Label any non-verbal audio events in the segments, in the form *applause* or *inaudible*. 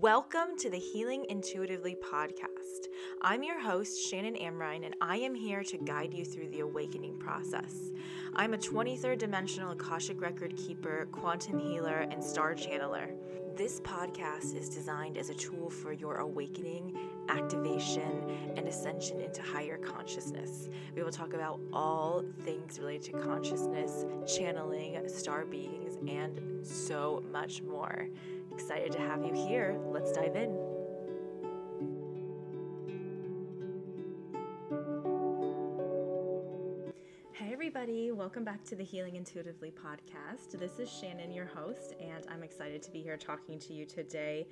Welcome to the Healing Intuitively podcast. I'm your host, Shannon Amrein, and I am here to guide you through the awakening process. I'm a 23rd dimensional Akashic record keeper, quantum healer, and star channeler. This podcast is designed as a tool for your awakening, activation, and ascension into higher consciousness. We will talk about all things related to consciousness, channeling, star beings, and so much more. Excited to have you here. Let's dive in. Hey, everybody, welcome back to the Healing Intuitively podcast. This is Shannon, your host, and I'm excited to be here talking to you today.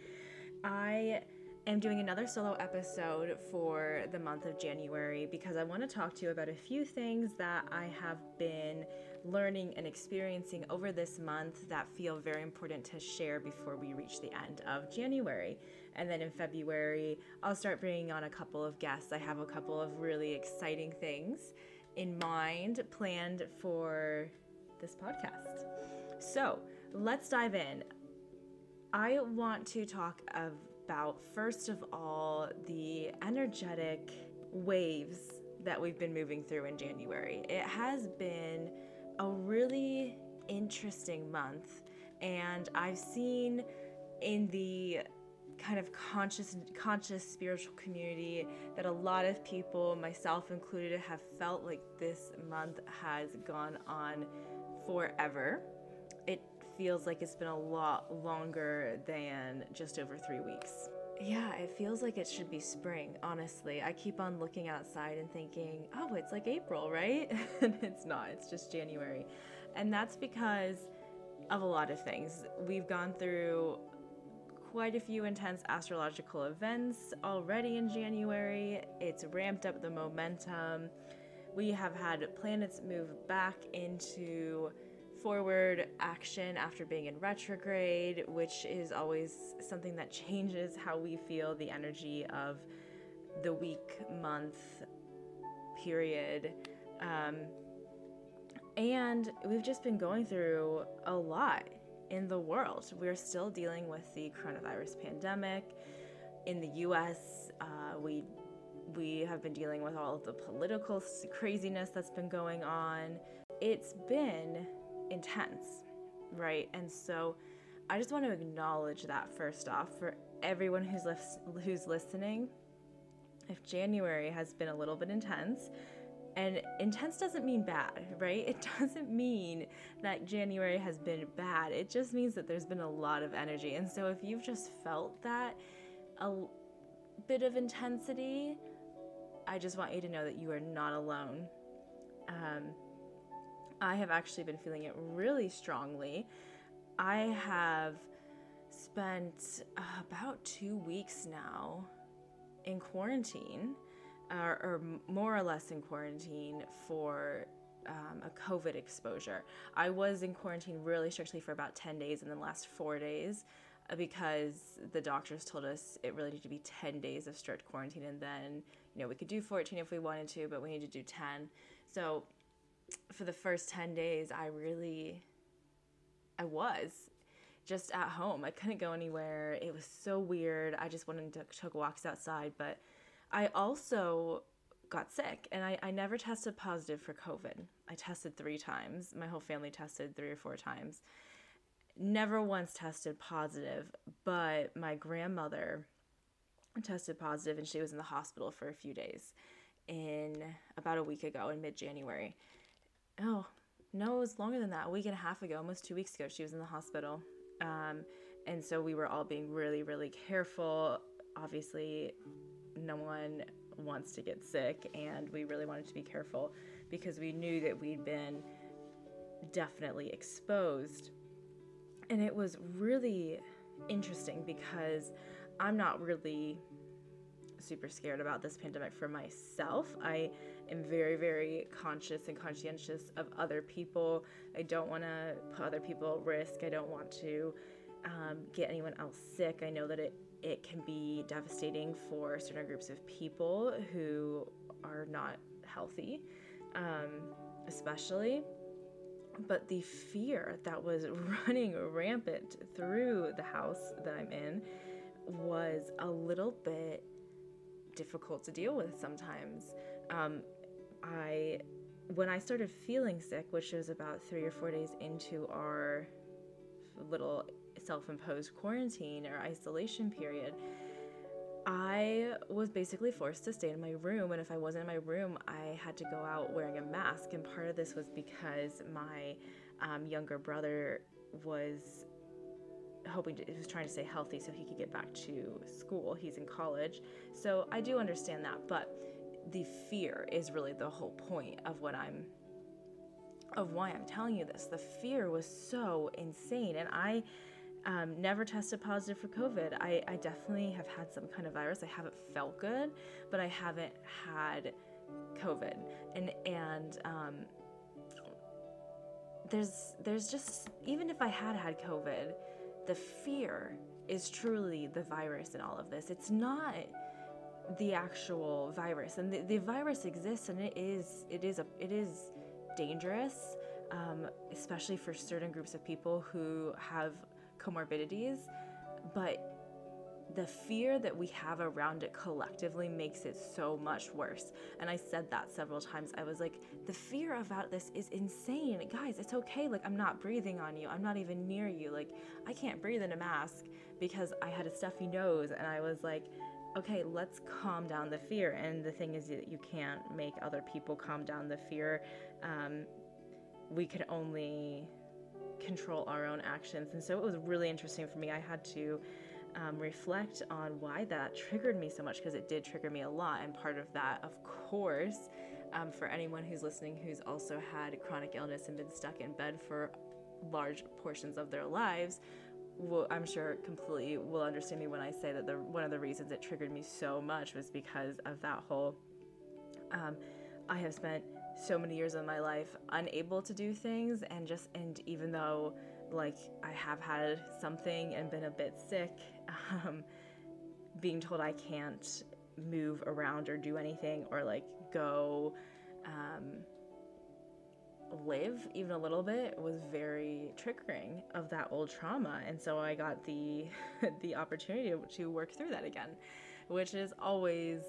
I am doing another solo episode for the month of January because I want to talk to you about a few things that I have been learning and experiencing over this month that feel very important to share before we reach the end of January. And then in February, I'll start bringing on a couple of guests. I have a couple of really exciting things in mind planned for this podcast. So let's dive in. I want to talk about, first of all, the energetic waves that we've been moving through in January. It has been a really interesting month, and I've seen in the kind of conscious conscious spiritual community that a lot of people myself included have felt like this month has gone on forever. It feels like it's been a lot longer than just over 3 weeks yeah, it feels like it should be spring, honestly. I keep on looking outside and thinking, oh, it's like April, right? *laughs* and it's not, it's just January. And that's because of a lot of things. We've gone through quite a few intense astrological events already in January. It's ramped up the momentum. We have had planets move back into forward action after being in retrograde, which is always something that changes how we feel the energy of the week, month, period. Um, and we've just been going through a lot in the world. We're still dealing with the coronavirus pandemic. In the US, uh, we we have been dealing with all of the political craziness that's been going on. It's been intense, right? And so I just want to acknowledge that first off for everyone who's who's listening. If January has been a little bit intense, and intense doesn't mean bad, right? It *laughs* doesn't mean that January has been bad. It just means that there's been a lot of energy. And so if you've just felt that a bit of intensity, I just want you to know that you are not alone. Um, I have actually been feeling it really strongly. I have spent uh, about two weeks now in quarantine, uh, or more or less in quarantine for um, a COVID exposure. I was in quarantine really strictly for about 10 days in the last four days uh, because the doctors told us it really needed to be 10 days of strict quarantine and then, you know, we could do 14 if we wanted to, but we need to do 10. So for the first 10 days, I really, I was just at home. I couldn't go anywhere. It was so weird. I just went and took, took walks outside. But I also got sick and I, I never tested positive for COVID. I tested three times. My whole family tested three or four times. Never once tested positive, but my grandmother tested positive and she was in the hospital for a few days in about a week ago in mid January oh, no, it was longer than that. A week and a half ago, almost two weeks ago, she was in the hospital. Um, and so we were all being really, really careful. Obviously, no one wants to get sick, and we really wanted to be careful because we knew that we'd been definitely exposed. And it was really interesting because I'm not really super scared about this pandemic for myself. I am very, very conscious and conscientious of other people. I don't want to put other people at risk. I don't want to um, get anyone else sick. I know that it, it can be devastating for certain groups of people who are not healthy, um, especially. But the fear that was *laughs* running rampant through the house that I'm in was a little bit difficult to deal with sometimes. Um, I, when I started feeling sick, which was about three or four days into our little self imposed quarantine or isolation period, I was basically forced to stay in my room. And if I wasn't in my room, I had to go out wearing a mask. And part of this was because my um, younger brother was hoping to, he was trying to stay healthy so he could get back to school. He's in college. So I do understand that. But the fear is really the whole point of what I'm of why I'm telling you this. The fear was so insane and I um, never tested positive for COVID. I, I definitely have had some kind of virus. I haven't felt good, but I haven't had COVID. And and um, there's there's just even if I had had COVID, the fear is truly the virus in all of this. It's not the actual virus, and the, the virus exists, and it is it is a it is dangerous, um, especially for certain groups of people who have comorbidities, but the fear that we have around it collectively makes it so much worse. And I said that several times. I was like, the fear about this is insane. Guys, it's okay. Like, I'm not breathing on you. I'm not even near you. Like, I can't breathe in a mask because I had a stuffy nose. And I was like, okay, let's calm down the fear. And the thing is that you can't make other people calm down the fear. Um, we can only control our own actions. And so it was really interesting for me. I had to um, reflect on why that triggered me so much because it did trigger me a lot. And part of that, of course, um, for anyone who's listening who's also had chronic illness and been stuck in bed for large portions of their lives, will, I'm sure completely will understand me when I say that the one of the reasons it triggered me so much was because of that whole. Um, I have spent so many years of my life unable to do things and just and even though like I have had something and been a bit sick, *laughs* um, being told I can't move around or do anything or like go um, live even a little bit was very triggering of that old trauma and so I got the *laughs* the opportunity to work through that again which is always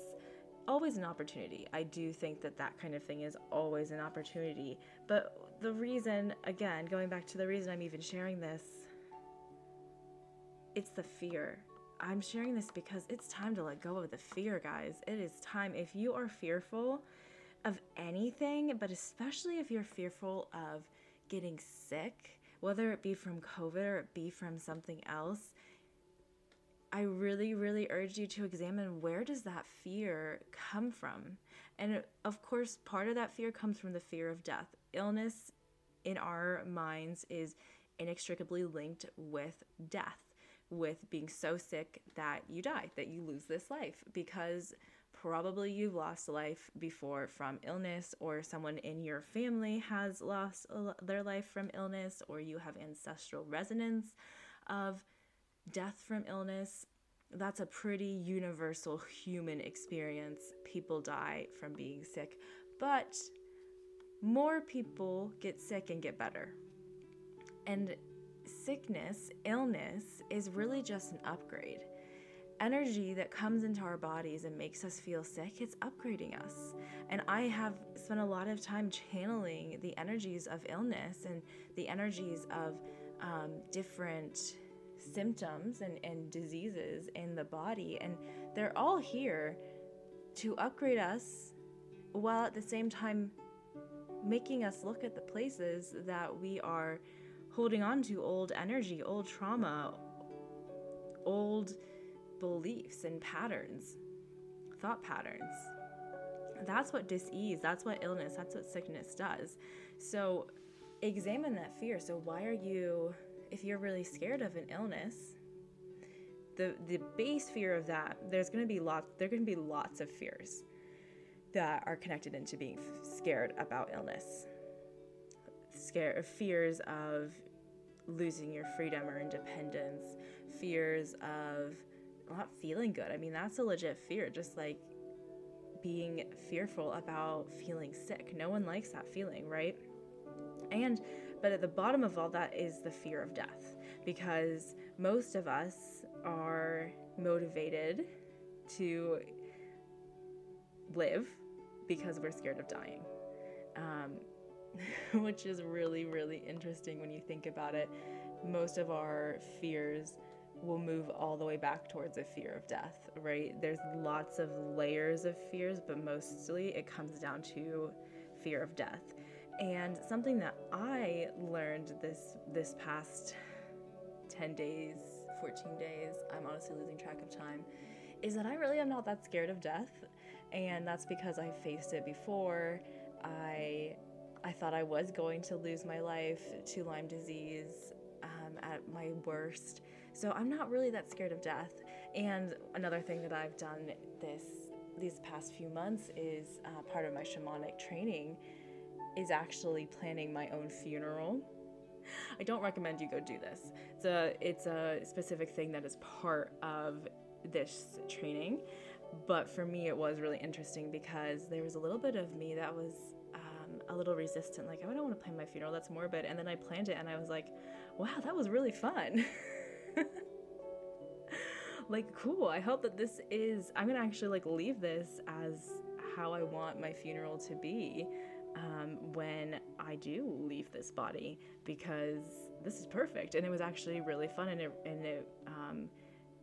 always an opportunity. I do think that that kind of thing is always an opportunity. But the reason, again, going back to the reason I'm even sharing this, it's the fear. I'm sharing this because it's time to let go of the fear, guys. It is time. If you are fearful of anything, but especially if you're fearful of getting sick, whether it be from COVID or it be from something else, I really, really urge you to examine where does that fear come from? And of course, part of that fear comes from the fear of death. Illness in our minds is inextricably linked with death, with being so sick that you die, that you lose this life, because probably you've lost life before from illness, or someone in your family has lost their life from illness, or you have ancestral resonance of death from illness, that's a pretty universal human experience. People die from being sick, but more people get sick and get better. And sickness, illness, is really just an upgrade. Energy that comes into our bodies and makes us feel sick, it's upgrading us. And I have spent a lot of time channeling the energies of illness and the energies of um, different symptoms and, and diseases in the body. And they're all here to upgrade us while at the same time making us look at the places that we are holding on to old energy, old trauma, old beliefs and patterns, thought patterns. That's what disease, that's what illness, that's what sickness does. So examine that fear. So, why are you if you're really scared of an illness, the the base fear of that, there's going to be lots there're going to be lots of fears that are connected into being scared about illness. Scare fears of losing your freedom or independence, fears of not feeling good. I mean, that's a legit fear, just like being fearful about feeling sick. No one likes that feeling, right? And but at the bottom of all that is the fear of death because most of us are motivated to live because we're scared of dying. Um, *laughs* which is really, really interesting when you think about it. Most of our fears will move all the way back towards a fear of death, right? There's lots of layers of fears, but mostly it comes down to fear of death. And something that I learned this this past 10 days, 14 days, I'm honestly losing track of time, is that I really am not that scared of death. And that's because I faced it before. I I thought I was going to lose my life to Lyme disease um, at my worst. So I'm not really that scared of death. And another thing that I've done this these past few months is uh, part of my shamanic training is actually planning my own funeral. I don't recommend you go do this. It's a it's a specific thing that is part of this training. But for me, it was really interesting because there was a little bit of me that was a little resistant, like, oh, I don't want to plan my funeral, that's morbid. And then I planned it and I was like, wow, that was really fun. *laughs* like, cool. I hope that this is, I'm going to actually like leave this as how I want my funeral to be um, when I do leave this body because this is perfect. And it was actually really fun and it, and it um,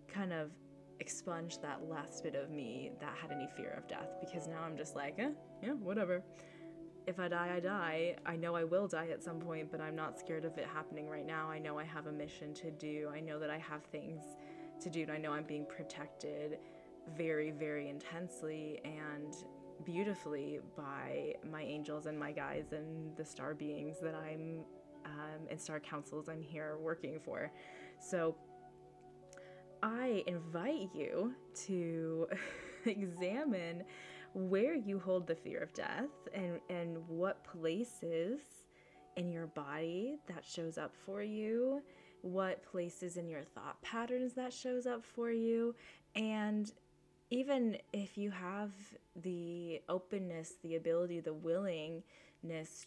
kind of expunged that last bit of me that had any fear of death because now I'm just like, eh, yeah, whatever if I die, I die. I know I will die at some point, but I'm not scared of it happening right now. I know I have a mission to do. I know that I have things to do, and I know I'm being protected very, very intensely and beautifully by my angels and my guides and the star beings that I'm um, and star councils I'm here working for. So I invite you to *laughs* examine where you hold the fear of death and, and what places in your body that shows up for you, what places in your thought patterns that shows up for you, and even if you have the openness, the ability, the willingness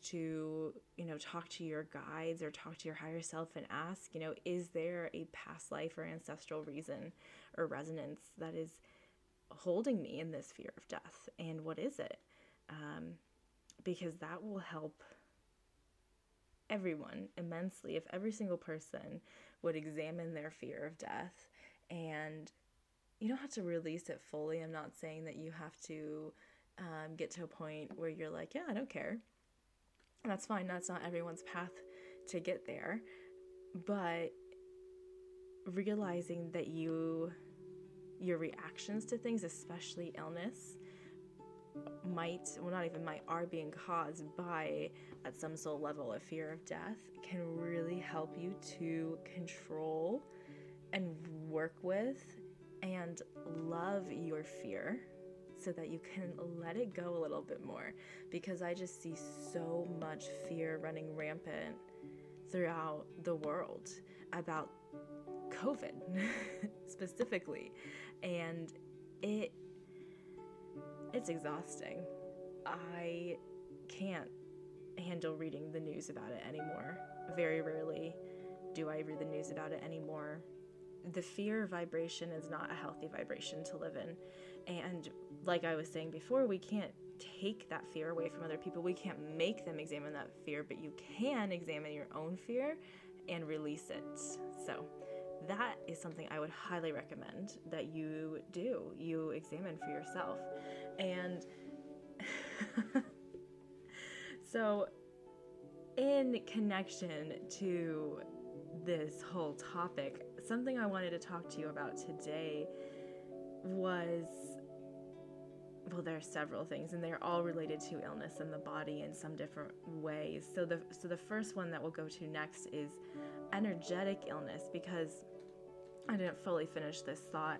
to, you know, talk to your guides or talk to your higher self and ask, you know, is there a past life or ancestral reason or resonance that is holding me in this fear of death and what is it? Um, because that will help everyone immensely if every single person would examine their fear of death and you don't have to release it fully. I'm not saying that you have to um, get to a point where you're like, yeah, I don't care. That's fine. That's not everyone's path to get there. But realizing that you your reactions to things, especially illness, might, well, not even might, are being caused by, at some soul level, a fear of death, can really help you to control and work with and love your fear so that you can let it go a little bit more. Because I just see so much fear running rampant throughout the world about COVID *laughs* specifically and it it's exhausting. I can't handle reading the news about it anymore. Very rarely do I read the news about it anymore. The fear vibration is not a healthy vibration to live in. And like I was saying before, we can't take that fear away from other people. We can't make them examine that fear, but you can examine your own fear and release it. So, that is something I would highly recommend that you do. You examine for yourself. And *laughs* so, in connection to this whole topic, something I wanted to talk to you about today was well there are several things and they're all related to illness in the body in some different ways. So the so the first one that we'll go to next is energetic illness because I didn't fully finish this thought.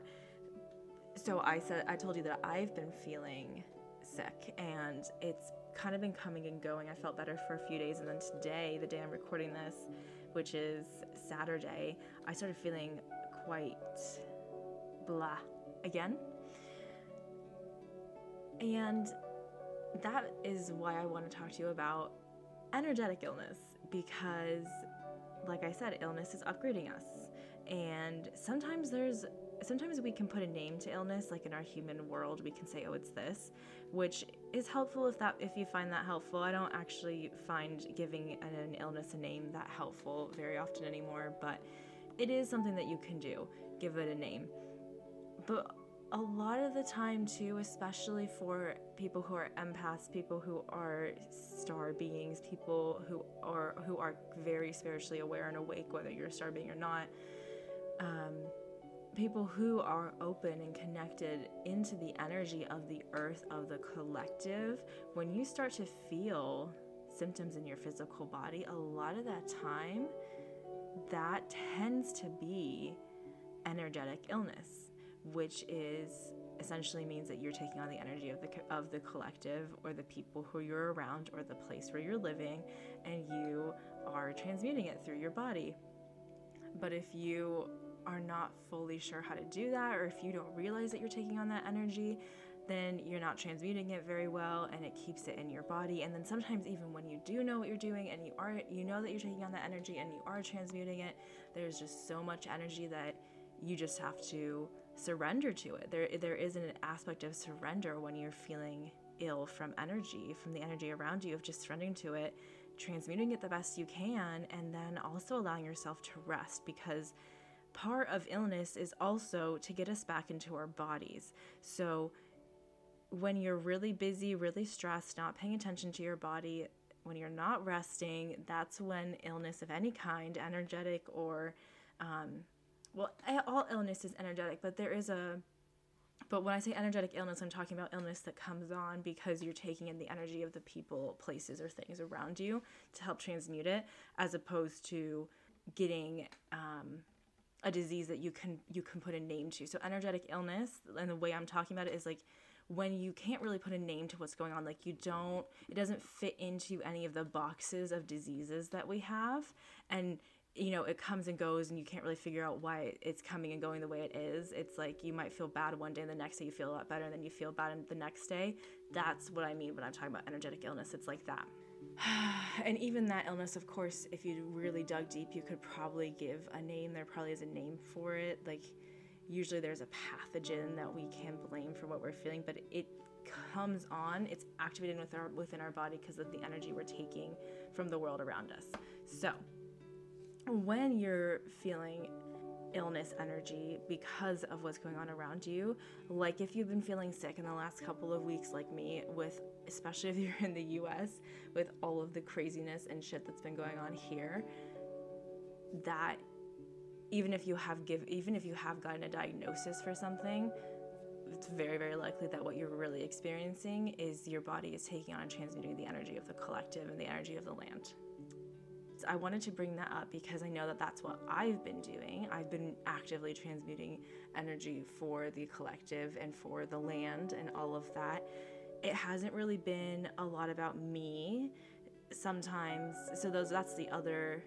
So I said I told you that I've been feeling sick and it's kind of been coming and going. I felt better for a few days and then today, the day I'm recording this, which is Saturday, I started feeling quite blah again. And that is why I want to talk to you about energetic illness because like I said, illness is upgrading us. And sometimes there's sometimes we can put a name to illness like in our human world we can say oh it's this which is helpful if that if you find that helpful. I don't actually find giving an, an illness a name that helpful very often anymore but it is something that you can do give it a name. But a lot of the time too especially for people who are empaths people who are star beings people who are who are very spiritually aware and awake whether you're a star being or not um, people who are open and connected into the energy of the earth, of the collective, when you start to feel symptoms in your physical body, a lot of that time, that tends to be energetic illness, which is essentially means that you're taking on the energy of the of the collective or the people who you're around or the place where you're living and you are transmuting it through your body. But if you are not fully sure how to do that, or if you don't realize that you're taking on that energy, then you're not transmuting it very well and it keeps it in your body. And then sometimes even when you do know what you're doing and you are you know that you're taking on that energy and you are transmuting it, there's just so much energy that you just have to surrender to it. There there is an aspect of surrender when you're feeling ill from energy, from the energy around you of just surrendering to it, transmuting it the best you can and then also allowing yourself to rest because part of illness is also to get us back into our bodies. So when you're really busy, really stressed, not paying attention to your body, when you're not resting, that's when illness of any kind, energetic or, um, well, all illness is energetic, but there is a, but when I say energetic illness, I'm talking about illness that comes on because you're taking in the energy of the people, places, or things around you to help transmute it, as opposed to getting um, a disease that you can you can put a name to. So energetic illness and the way I'm talking about it is like when you can't really put a name to what's going on like you don't it doesn't fit into any of the boxes of diseases that we have and you know it comes and goes and you can't really figure out why it's coming and going the way it is it's like you might feel bad one day and the next day you feel a lot better and then you feel bad the next day that's what i mean when i'm talking about energetic illness it's like that *sighs* and even that illness, of course, if you really dug deep, you could probably give a name. There probably is a name for it. Like, usually there's a pathogen that we can blame for what we're feeling, but it comes on, it's activated with our, within our body because of the energy we're taking from the world around us. So, when you're feeling illness energy because of what's going on around you. Like if you've been feeling sick in the last couple of weeks, like me, with especially if you're in the US, with all of the craziness and shit that's been going on here, that even if you have give even if you have gotten a diagnosis for something, it's very very likely that what you're really experiencing is your body is taking on and transmuting the energy of the collective and the energy of the land. I wanted to bring that up because I know that that's what I've been doing. I've been actively transmuting energy for the collective and for the land and all of that. It hasn't really been a lot about me sometimes. So those that's the other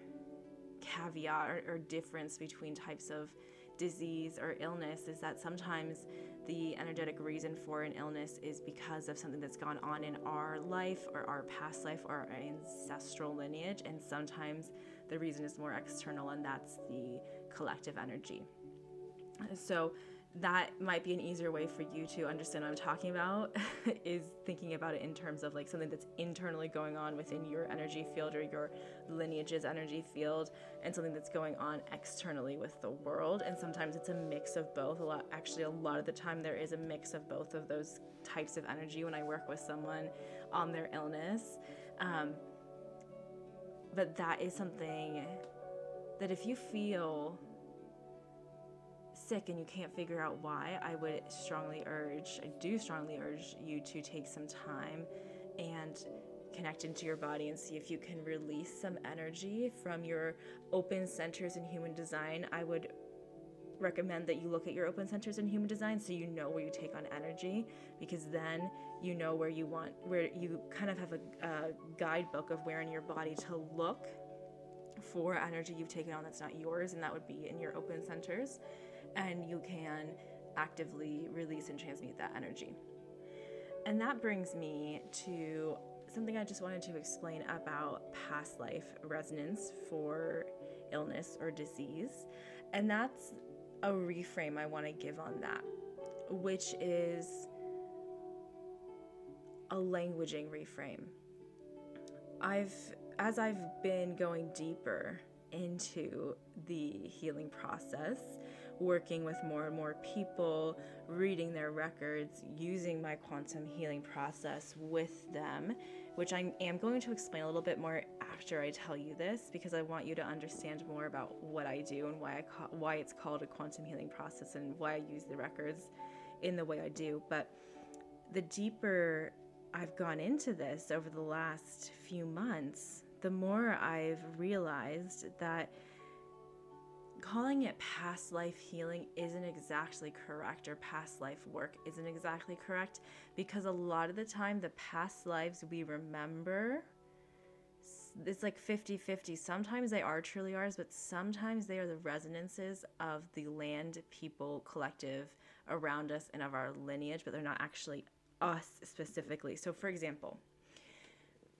caveat or, or difference between types of disease or illness is that sometimes the energetic reason for an illness is because of something that's gone on in our life or our past life or our ancestral lineage, and sometimes the reason is more external, and that's the collective energy. So, that might be an easier way for you to understand what I'm talking about *laughs* is thinking about it in terms of like something that's internally going on within your energy field or your lineage's energy field and something that's going on externally with the world. And sometimes it's a mix of both. A lot actually a lot of the time there is a mix of both of those types of energy when I work with someone on their illness. Um, but that is something that if you feel sick and you can't figure out why, I would strongly urge, I do strongly urge you to take some time and connect into your body and see if you can release some energy from your open centers in human design. I would recommend that you look at your open centers in human design so you know where you take on energy because then you know where you want where you kind of have a, a guidebook of where in your body to look for energy you've taken on that's not yours and that would be in your open centers and you can actively release and transmute that energy. And that brings me to something I just wanted to explain about past life resonance for illness or disease. And that's a reframe I want to give on that, which is a languaging reframe. I've as I've been going deeper into the healing process, working with more and more people, reading their records, using my quantum healing process with them, which I am going to explain a little bit more after I tell you this because I want you to understand more about what I do and why I ca- why it's called a quantum healing process and why I use the records in the way I do. But the deeper I've gone into this over the last few months, the more I've realized that calling it past life healing isn't exactly correct or past life work isn't exactly correct because a lot of the time the past lives we remember it's like 50-50 sometimes they are truly ours but sometimes they are the resonances of the land people collective around us and of our lineage but they're not actually us specifically so for example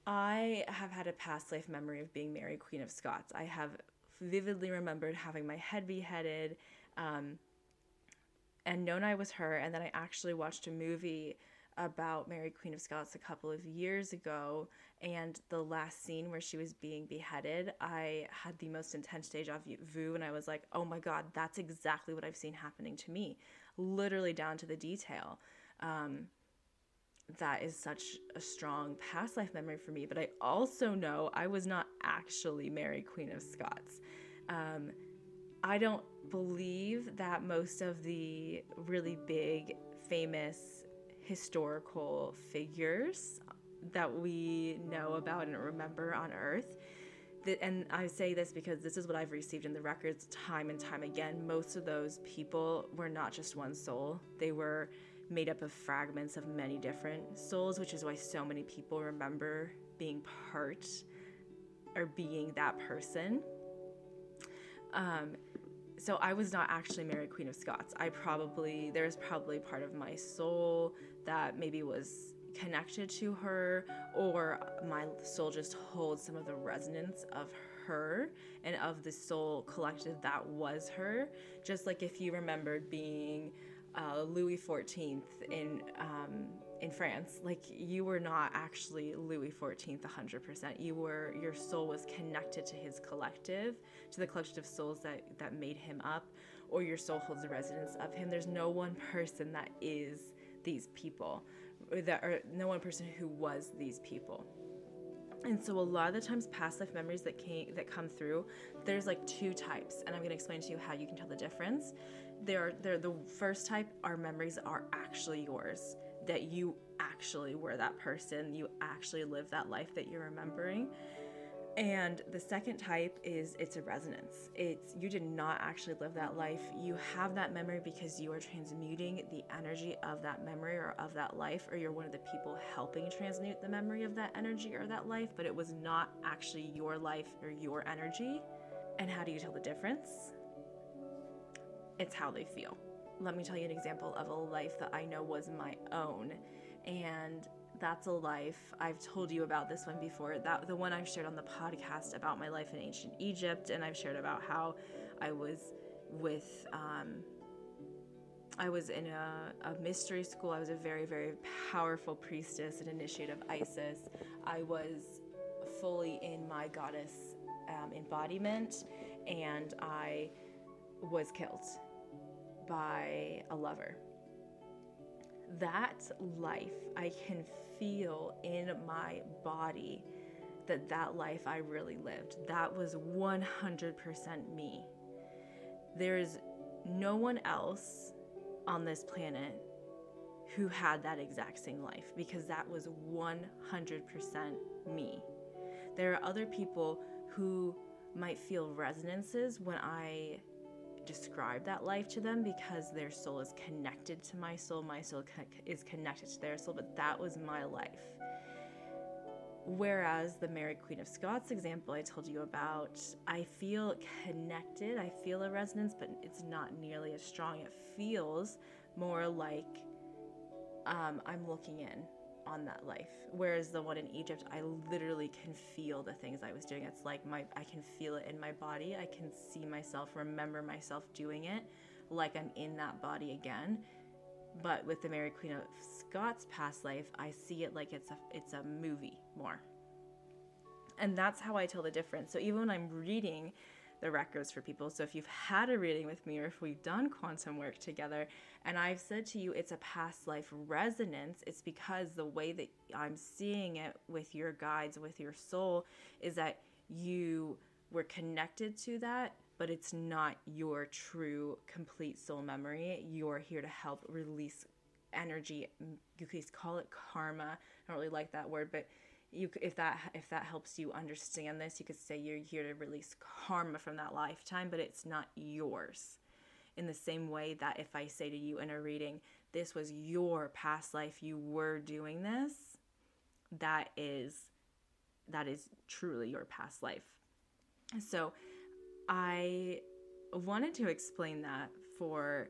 I have had a past life memory of being Mary Queen of Scots. I have vividly remembered having my head beheaded um, and known I was her. And then I actually watched a movie about Mary Queen of Scots a couple of years ago. And the last scene where she was being beheaded, I had the most intense deja vu. And I was like, oh my God, that's exactly what I've seen happening to me, literally down to the detail. Um, that is such a strong past life memory for me. But I also know I was not actually Mary Queen of Scots. Um, I don't believe that most of the really big, famous historical figures that we know about and remember on Earth. And I say this because this is what I've received in the records time and time again. Most of those people were not just one soul, they were made up of fragments of many different souls, which is why so many people remember being part or being that person. Um, so I was not actually Mary Queen of Scots. I probably there's probably part of my soul that maybe was connected to her, or my soul just holds some of the resonance of her and of the soul collective that was her. Just like if you remembered being uh, Louis XIV in um, in France. Like you were not actually Louis XIV 100%. You were your soul was connected to his collective, to the collective of souls that that made him up, or your soul holds a resonance of him. There's no one person that is these people, or that are no one person who was these people. And so a lot of the times past life memories that came that come through, there's like two types, and I'm to explain to you how you can tell the difference they're, they're the first type our memories are actually yours that you actually were that person you actually lived that life that you're remembering. And the second type is it's a resonance. It's you did not actually live that life. You have that memory because you are transmuting the energy of that memory or of that life or you're one of the people helping transmute the memory of that energy or that life but it was not actually your life or your energy. And how do you tell the difference it's how they feel. Let me tell you an example of a life that I know was my own. And that's a life I've told you about this one before. That the one I've shared on the podcast about my life in ancient Egypt, and I've shared about how I was with um, I was in a, a, mystery school. I was a very, very powerful priestess, an initiate of Isis. I was fully in my goddess um, embodiment, and I was killed by a lover. That life, I can feel in my body that that life I really lived. That was 100% me. There's no one else on this planet who had that exact same life because that was 100% me. There are other people who might feel resonances when I describe that life to them because their soul is connected to my soul. My soul is connected to their soul, but that was my life. Whereas the Mary Queen of Scots example I told you about, I feel connected, I feel a resonance, but it's not nearly as strong. It feels more like um, I'm looking in. On that life. Whereas the one in Egypt, I literally can feel the things I was doing. It's like my I can feel it in my body. I can see myself, remember myself doing it like I'm in that body again. But with the Mary Queen of Scots past life, I see it like it's a it's a movie more. And that's how I tell the difference. So even when I'm reading the records for people. So if you've had a reading with me or if we've done quantum work together and I've said to you it's a past life resonance, it's because the way that I'm seeing it with your guides, with your soul, is that you were connected to that, but it's not your true complete soul memory. You're here to help release energy. You could call it karma. I don't really like that word, but you if that if that helps you understand this you could say you're here to release karma from that lifetime but it's not yours. In the same way that if i say to you in a reading this was your past life you were doing this that is that is truly your past life. So i wanted to explain that for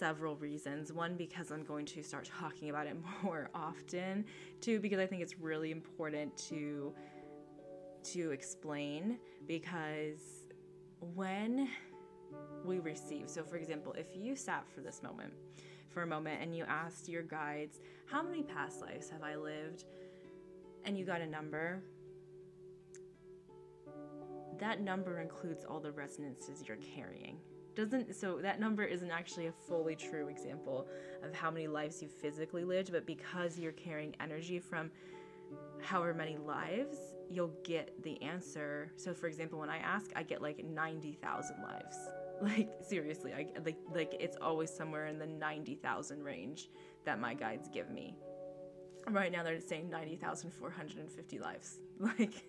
several reasons. One, because I'm going to start talking about it *laughs* more often. Two, because I think it's really important to to explain because when we receive, so for example, if you sat for this moment for a moment and you asked your guides, how many past lives have I lived? And you got a number. That number includes all the resonances you're carrying doesn't so that number isn't actually a fully true example of how many lives you physically lived but because you're carrying energy from however many lives you'll get the answer. So for example when i ask i get like 90,000 lives. *laughs* Like seriously i like like it's always somewhere in the 90,000 range that my guides give me. Right now they're saying 90,450 lives. *laughs* Like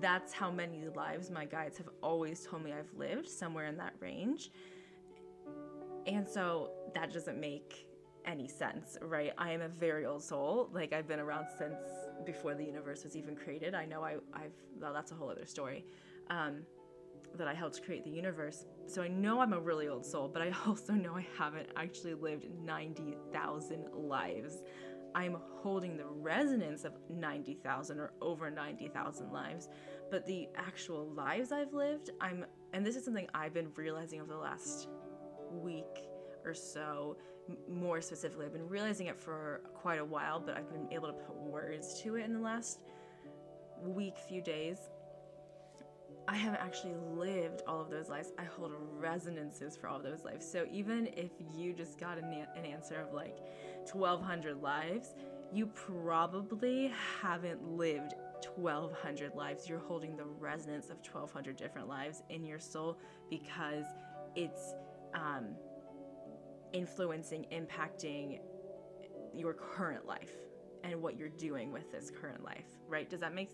that's how many lives my guides have always told me I've lived, somewhere in that range. And so that doesn't make any sense, right? I am a very old soul. Like I've been around since before the universe was even created. I know I, have well, that's a whole other story. Um, that I helped create the universe. So I know I'm a really old soul, but I *laughs* also know I haven't actually lived 90,000 lives. I'm holding the resonance of 90,000 or over 90,000 lives, but the actual lives I've lived, I'm, and this is something I've been realizing over the last week or so, more specifically. I've been realizing it for quite a while, but I've been able to put words to it in the last week, few days. I haven't actually lived all of those lives. I hold resonances for all those lives. So even if you just got an, an answer of like 1,200 lives, you probably haven't lived 1,200 lives. You're holding the resonance of 1,200 different lives in your soul because it's um, influencing, impacting your current life and what you're doing with this current life, right? Does that make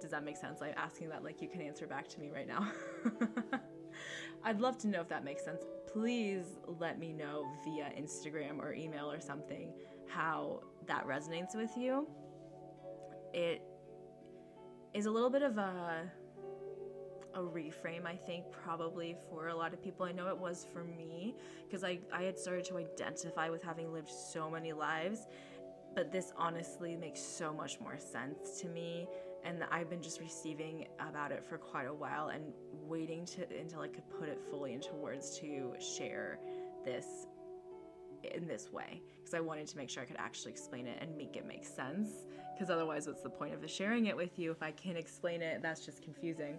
does that make sense? I'm asking that like you can answer back to me right now. *laughs* I'd love to know if that makes sense. Please let me know via Instagram or email or something how that resonates with you. It is a little bit of a a reframe I think probably for a lot of people. I know it was for me because I I had started to identify with having lived so many lives, but this honestly makes so much more sense to me and I've been just receiving about it for quite a while and waiting to until I could put it fully into words to share this in this way because I wanted to make sure I could actually explain it and make it make sense because otherwise what's the point of sharing it with you if I can't explain it that's just confusing.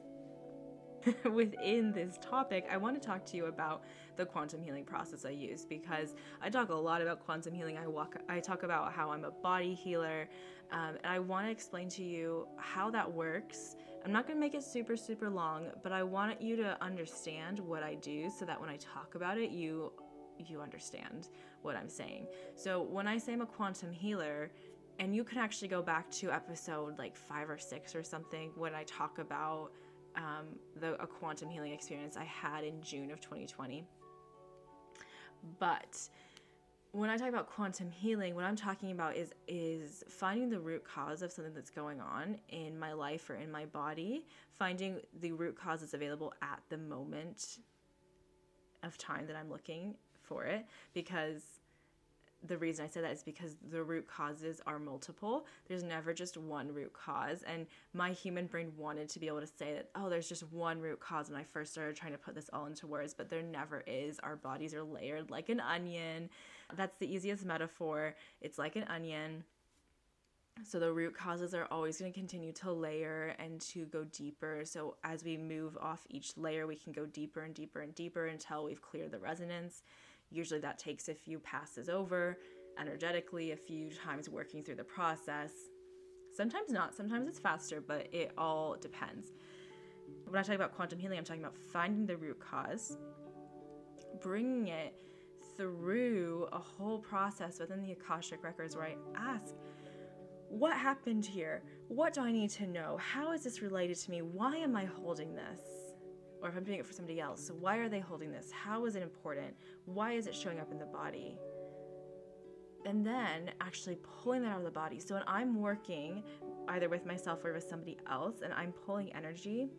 *laughs* within this topic, I want to talk to you about the quantum healing process I use because I talk a lot about quantum healing. I walk, I talk about how I'm a body healer, um, and I want to explain to you how that works. I'm not going to make it super super long, but I want you to understand what I do so that when I talk about it, you you understand what I'm saying. So when I say I'm a quantum healer, and you can actually go back to episode like five or six or something when I talk about um, the a quantum healing experience I had in June of 2020. But when I talk about quantum healing, what I'm talking about is is finding the root cause of something that's going on in my life or in my body, finding the root cause causes available at the moment of time that I'm looking for it because the reason I say that is because the root causes are multiple. There's never just one root cause. And my human brain wanted to be able to say that, oh, there's just one root cause when I first started trying to put this all into words, but there never is. Our bodies are layered like an onion. That's the easiest metaphor. It's like an onion. So the root causes are always going to continue to layer and to go deeper. So as we move off each layer, we can go deeper and deeper and deeper until we've cleared the resonance. Usually that takes a few passes over energetically, a few times working through the process. Sometimes not, sometimes it's faster, but it all depends. When I talk about quantum healing, I'm talking about finding the root cause, bringing it through a whole process within the Akashic records where I ask, what happened here? What do I need to know? How is this related to me? Why am I holding this? Or if I'm doing it for somebody else, So, why are they holding this? How is it important? Why is it showing up in the body? And then actually pulling that out of the body. So when I'm working either with myself or with somebody else and I'm pulling energy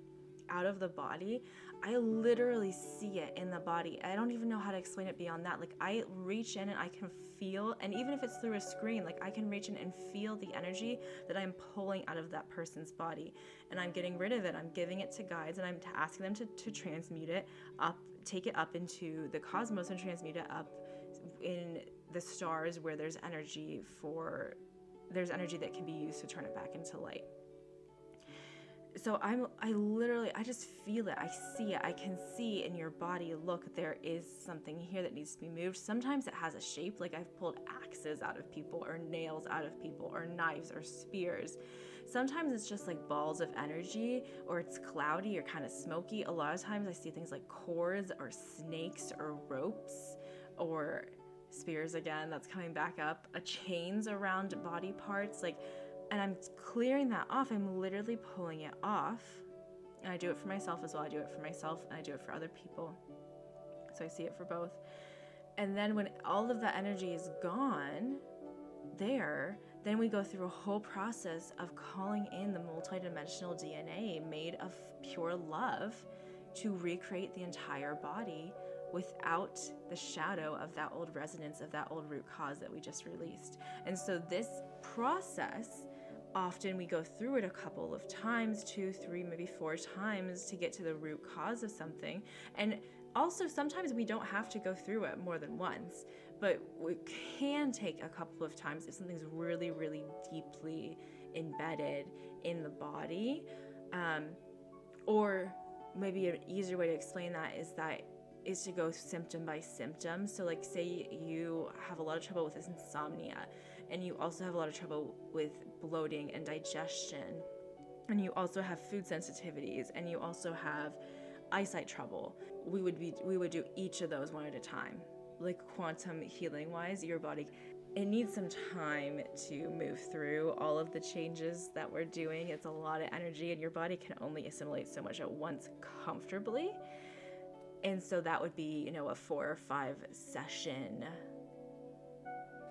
out of the body, I literally see it in the body. I don't even know how to explain it beyond that. Like I reach in and I can feel, and even if it's through a screen, like I can reach in and feel the energy that I'm pulling out of that person's body. And I'm getting rid of it. I'm giving it to guides and I'm asking them to, to transmute it up, take it up into the cosmos and transmute it up in the stars where there's energy for, there's energy that can be used to turn it back into light so i'm i literally i just feel it. I see it. I can see in your body look there is something here that needs to be moved. Sometimes it has a shape like i've pulled axes out of people or nails out of people or knives or spears. Sometimes it's just like balls of energy or it's cloudy or kind of smoky. A lot of times i see things like cords or snakes or ropes or spears again that's coming back up. A chains around body parts like and I'm clearing that off. I'm literally pulling it off. And I do it for myself as well. I do it for myself and I do it for other people. So I see it for both. And then when all of that energy is gone there, then we go through a whole process of calling in the multidimensional DNA made of pure love to recreate the entire body without the shadow of that old resonance of that old root cause that we just released. And so this process often we go through it a couple of times two, three, maybe four times to get to the root cause of something. And also, sometimes we don't have to go through it more than once, but we can take a couple of times if something's really, really deeply embedded in the body. Um, or maybe an easier way to explain that is that is to go symptom by symptom. So, like, say you have a lot of trouble with this insomnia, and you also have a lot of trouble with bloating and digestion, and you also have food sensitivities, and you also have eyesight trouble. We would be we would do each of those one at a time. Like quantum healing wise, your body it needs some time to move through all of the changes that we're doing. It's a lot of energy, and your body can only assimilate so much at once comfortably. And so that would be, you know, a four or five session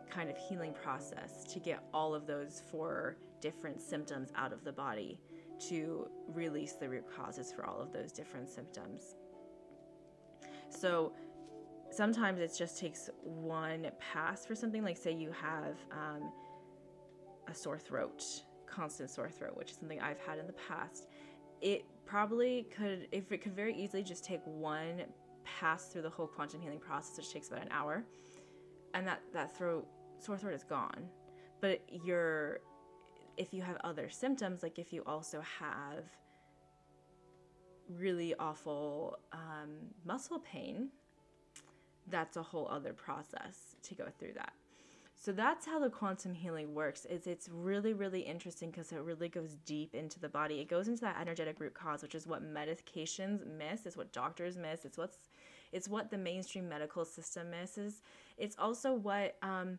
kind of healing process to get all of those four different symptoms out of the body to release the root causes for all of those different symptoms. So sometimes it just takes one pass for something, like, say, you have um, a sore throat, constant sore throat, which is something I've had in the past. It probably could, if it could very easily just take one pass through the whole quantum healing process, which takes about an hour, and that, that throat sore throat is gone. But you're, if you have other symptoms, like if you also have really awful um, muscle pain, that's a whole other process to go through that. So that's how the quantum healing works. Is it's really really interesting because it really goes deep into the body. It goes into that energetic root cause, which is what medications miss, it's what doctors miss, it's what's it's what the mainstream medical system misses. It's also what um,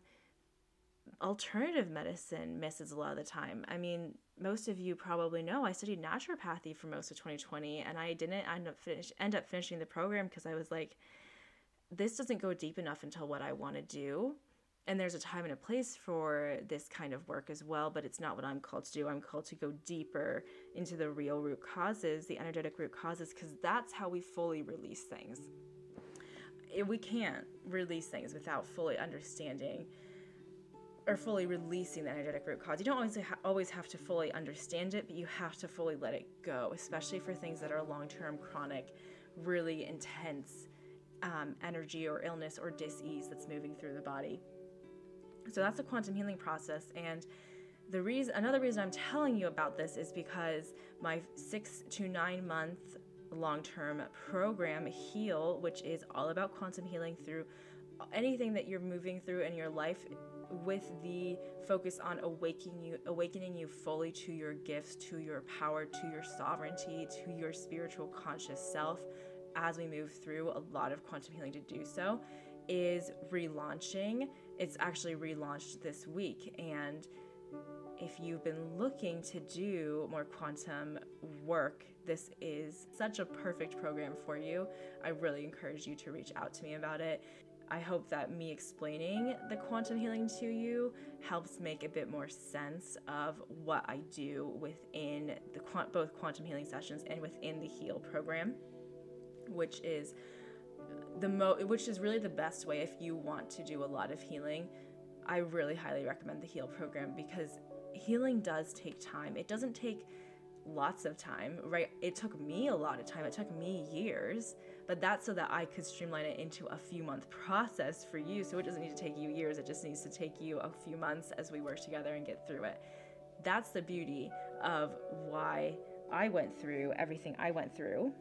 alternative medicine misses a lot of the time. I mean, most of you probably know I studied naturopathy for most of 2020 and I didn't end up finish end up finishing the program because I was like this doesn't go deep enough into what I want to do. And there's a time and a place for this kind of work as well, but it's not what I'm called to do. I'm called to go deeper into the real root causes, the energetic root causes, because that's how we fully release things we can't release things without fully understanding or fully releasing the energetic root cause. You don't always ha- always have to fully understand it, but you have to fully let it go, especially for things that are long-term, chronic, really intense um, energy or illness or dis-ease that's moving through the body. So that's the quantum healing process, and the reason another reason I'm telling you about this is because my six to nine month long term program, Heal, which is all about quantum healing through anything that you're moving through in your life with the focus on awakening you awakening you fully to your gifts to your power to your sovereignty to your spiritual conscious self as we move through a lot of quantum healing to do so is relaunching it's actually relaunched this week and if you've been looking to do more quantum work, this is such a perfect program for you. I really encourage you to reach out to me about it. I hope that me explaining the quantum healing to you helps make a bit more sense of what I do within the both quantum healing sessions and within the heal program, which is the mo which is really the best way if you want to do a lot of healing. I really highly recommend the heal program because healing does take time. It doesn't take lots of time, right? It took me a lot of time. It took me years, but that's so that I could streamline it into a few month process for you. So it doesn't need to take you years, it just needs to take you a few months as we work together and get through it. That's the beauty of why I went through everything I went through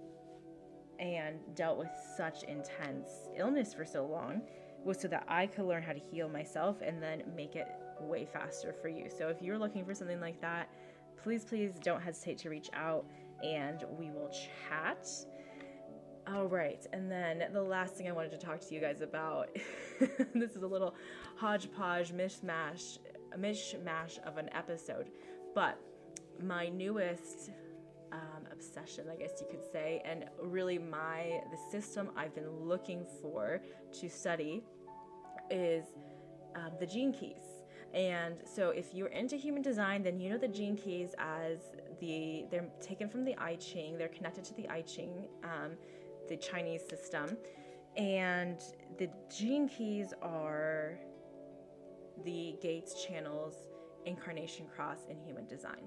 and dealt with such intense illness for so long was so that I could learn how to heal myself and then make it way faster for you. So if you're looking for something like that, please, please don't hesitate to reach out and we will chat. All right, and then the last thing I wanted to talk to you guys about *laughs* this is a little hodgepodge, mishmash, mishmash of an episode, but my newest um, obsession, I guess you could say, and really my the system I've been looking for to study is um, the gene keys. And so if you're into human design, then you know the gene keys as the they're taken from the I Ching. They're connected to the I Ching, um, the Chinese system, and the gene keys are the gates, channels, incarnation cross, and human design.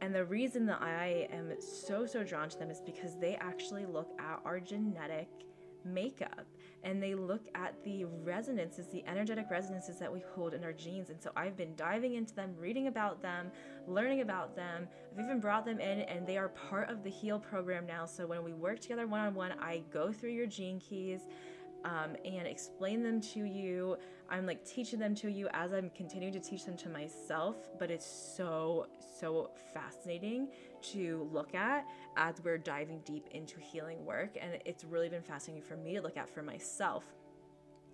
And the reason that I am so so drawn to them is because they actually look at our genetic makeup and they look at the resonances, the energetic resonances that we hold in our genes. And so I've been diving into them, reading about them, learning about them. I've even brought them in, and they are part of the HEAL program now. So when we work together one on one, I go through your gene keys. Um, and explain them to you. I'm like teaching them to you as I'm continuing to teach them to myself, but it's so, so fascinating to look at as we're diving deep into healing work. And it's really been fascinating for me to look at for myself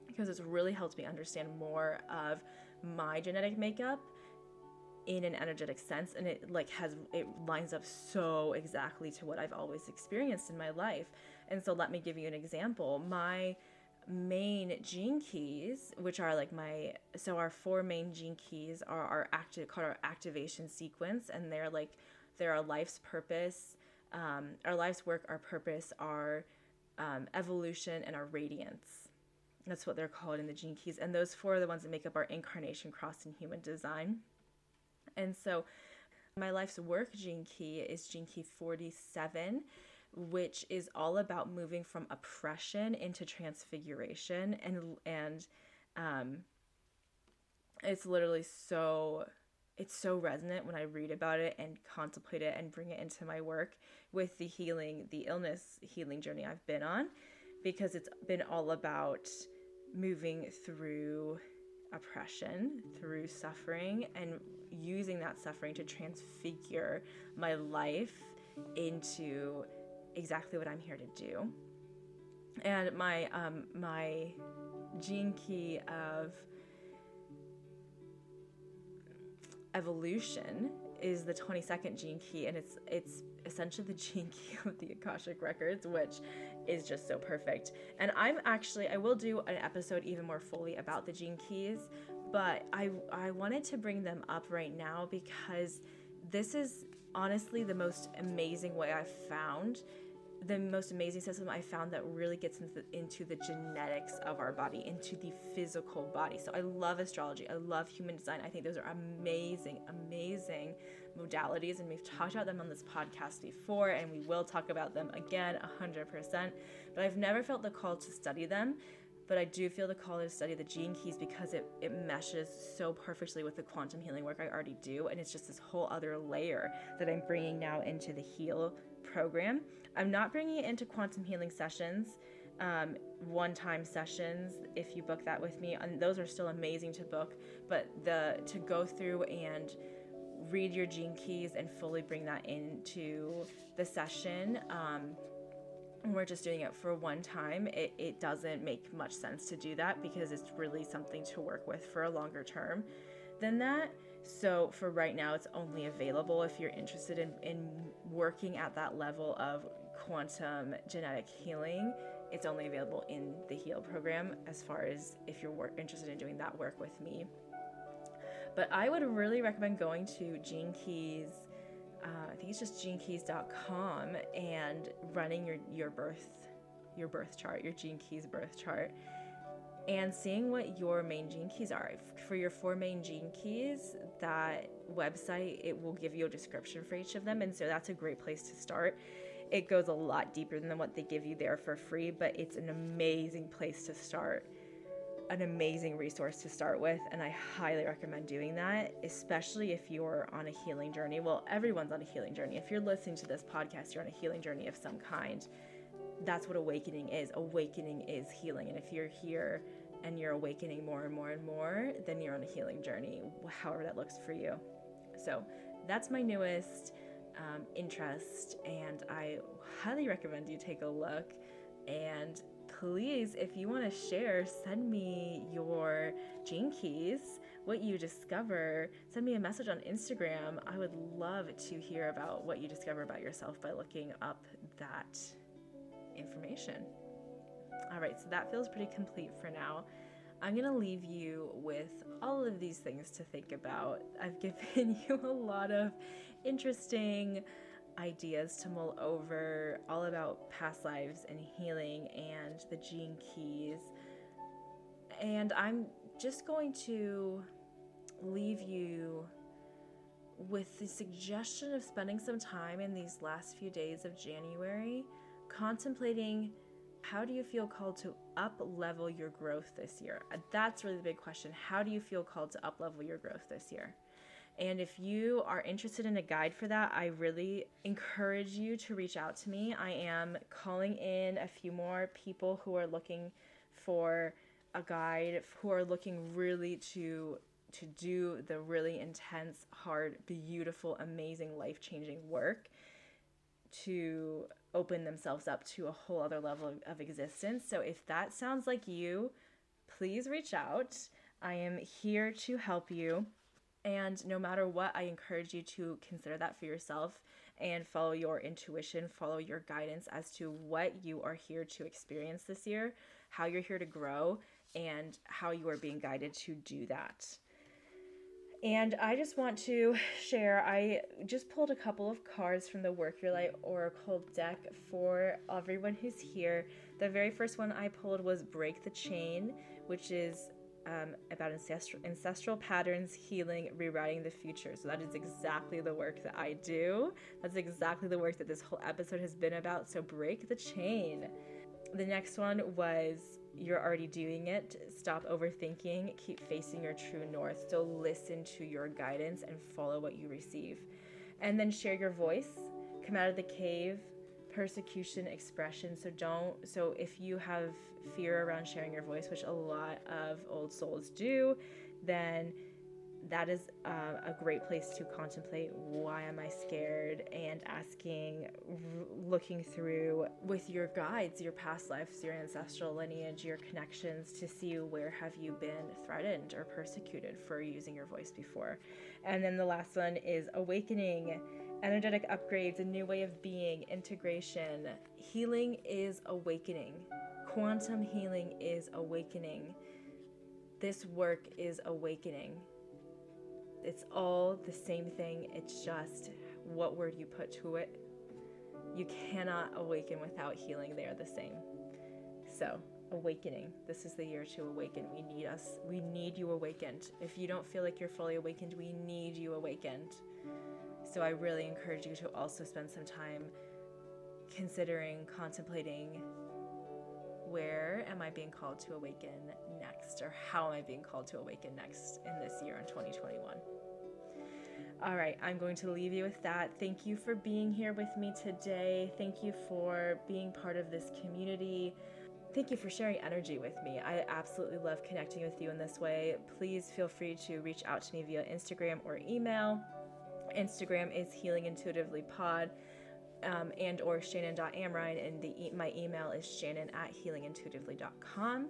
because it's really helped me understand more of my genetic makeup in an energetic sense and it like has it lines up so exactly to what I've always experienced in my life. And so let me give you an example. My main gene keys, which are like my so our four main gene keys are our active called our activation sequence and they're like they're our life's purpose, um, our life's work, our purpose, our um, evolution, and our radiance. That's what they're called in the gene keys. And those four are the ones that make up our incarnation, cross, and human design. And so my life's work gene key is gene key 47, which is all about moving from oppression into transfiguration. And, and, um, it's literally so it's so resonant when I read about it and contemplate it and bring it into my work with the healing, the illness healing journey I've been on, because it's been all about moving through oppression, through suffering, and using that suffering to transfigure my life into exactly what I'm here to do. And my um, my gene key of evolution is the 22nd gene key and it's it's essentially the *laughs* gene key of the akashic records which is just so perfect and i'm actually i will do an episode even more fully about the gene keys but i i wanted to bring them up right now because this is honestly the most amazing way i've found the most amazing system I found that really gets into the, into the genetics of our body, into the physical body. So I love astrology. I love human design. I think those are amazing, amazing modalities. And we've talked about them on this podcast before, and we will talk about them again 100%. But I've never felt the call to study them. But I do feel the call to study the gene keys because it, it meshes so perfectly with the quantum healing work I already do. And it's just this whole other layer that I'm bringing now into the Heal program. I'm not bringing it into quantum healing sessions, um, one time sessions, if you book that with me. And those are still amazing to book. But the to go through and read your gene keys and fully bring that into the session. Um, we're just doing it for one time, it, it doesn't make much sense to do that because it's really something to work with for a longer term than that. So for right now, it's only available if you're interested in, in working at that level of quantum genetic healing. It's only available in the Heal program as far as if you're interested in doing that work with me. But I would really recommend going to Gene Keys. Uh, I think it's just genekeys.com and running your, your birth your birth chart, your gene keys birth chart, and seeing what your main gene keys are. For your four main gene keys, that website it will give you a description for each of them, and so that's a great place to start. It goes a lot deeper than what they give you there for free, but it's an amazing place to start. An amazing resource to start with, and I highly recommend doing that, especially if you're on a healing journey. Well, everyone's on a healing journey. If you're listening to this podcast, you're on a healing journey of some kind that's what awakening is. Awakening is healing. And if you're here and you're awakening more and more and more, then you're on a healing journey, however that looks for you. So that's my newest um, interest, and I highly recommend you take a look. And please, if you want to share, send me your gene keys, what you discover. Send me a message on Instagram. I would love to hear about what you discover about yourself by looking up that information. All right, so that feels pretty complete for now. I'm going to leave you with all of these things to think about. I've *laughs* given you a lot of interesting ideas to mull over, all about past lives and healing and the gene keys. And I'm just going to leave you with the suggestion of spending some time in these last few days of January contemplating how do you feel called to up level your growth this year? That's really the big question. How do you feel called to up level your growth this year? And if you are interested in a guide for that, I really encourage you to reach out to me. I am calling in a few more people who are looking for a guide, who are looking really to to do the really intense, hard, beautiful, amazing, life-changing work to open themselves up to a whole other level of, of existence. So if that sounds like you, please reach out. I am here to help you. And no matter what, I encourage you to consider that for yourself and follow your intuition, follow your guidance as to what you are here to experience this year, how you're here to grow, and how you are being guided to do that. And I just want to share I just pulled a couple of cards from the Work Your Light Oracle deck for everyone who's here. The very first one I pulled was Break the Chain, which is um, about ancestral, ancestral patterns, healing, rewriting the future. So, that is exactly the work that I do. That's exactly the work that this whole episode has been about. So, break the chain. The next one was you're already doing it. Stop overthinking. Keep facing your true north. So listen to your guidance and follow what you receive. And then share your voice. Come out of the cave. Persecution expression. So don't. So if you have fear around sharing your voice, which a lot of old souls do, then that is uh, a great place to contemplate why am I scared and asking, r- looking through with your guides, your past lives, your ancestral lineage, your connections to see where have you been threatened or persecuted for using your voice before. And then the last one is awakening, energetic upgrades, a new way of being, integration. Healing is awakening. Quantum healing is awakening. This work is awakening it's all the same thing. It's just what word you put to it You cannot awaken without healing. They are the same. So, awakening. This is the year to awaken. We need us. We need you awakened. If you don't feel like you're fully awakened, we need you awakened. So I really encourage you to also spend some time considering, contemplating where am I being called to awaken next, or how am I being called to awaken next in this year in 2021. All right, I'm going to leave you with that. Thank you for being here with me today. Thank you for being part of this community. Thank you for sharing energy with me. I absolutely love connecting with you in this way. Please feel free to reach out to me via Instagram or email. Instagram is Healing Intuitively Pod. Um, and or shannon.amrein and the my email is shannon at healingintuitively.com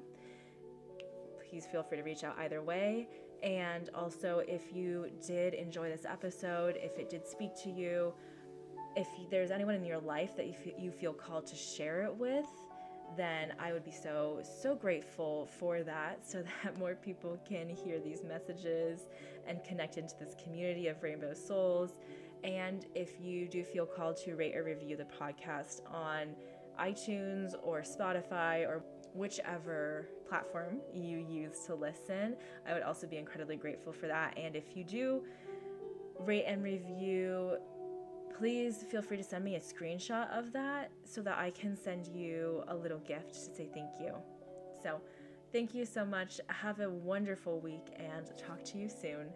please feel free to reach out either way and also if you did enjoy this episode if it did speak to you if there's anyone in your life that you you feel called to share it with then I would be so, so grateful for that so *laughs* that more people can hear these messages and connect into this community of rainbow souls. And if you do feel called to rate or review the podcast on iTunes or Spotify or whichever platform you use to listen, I would also be incredibly grateful for that. And if you do rate and review, please feel free to send me a screenshot of that so that I can send you a little gift to say thank you. So, thank you so much. Have a wonderful week and talk to you soon.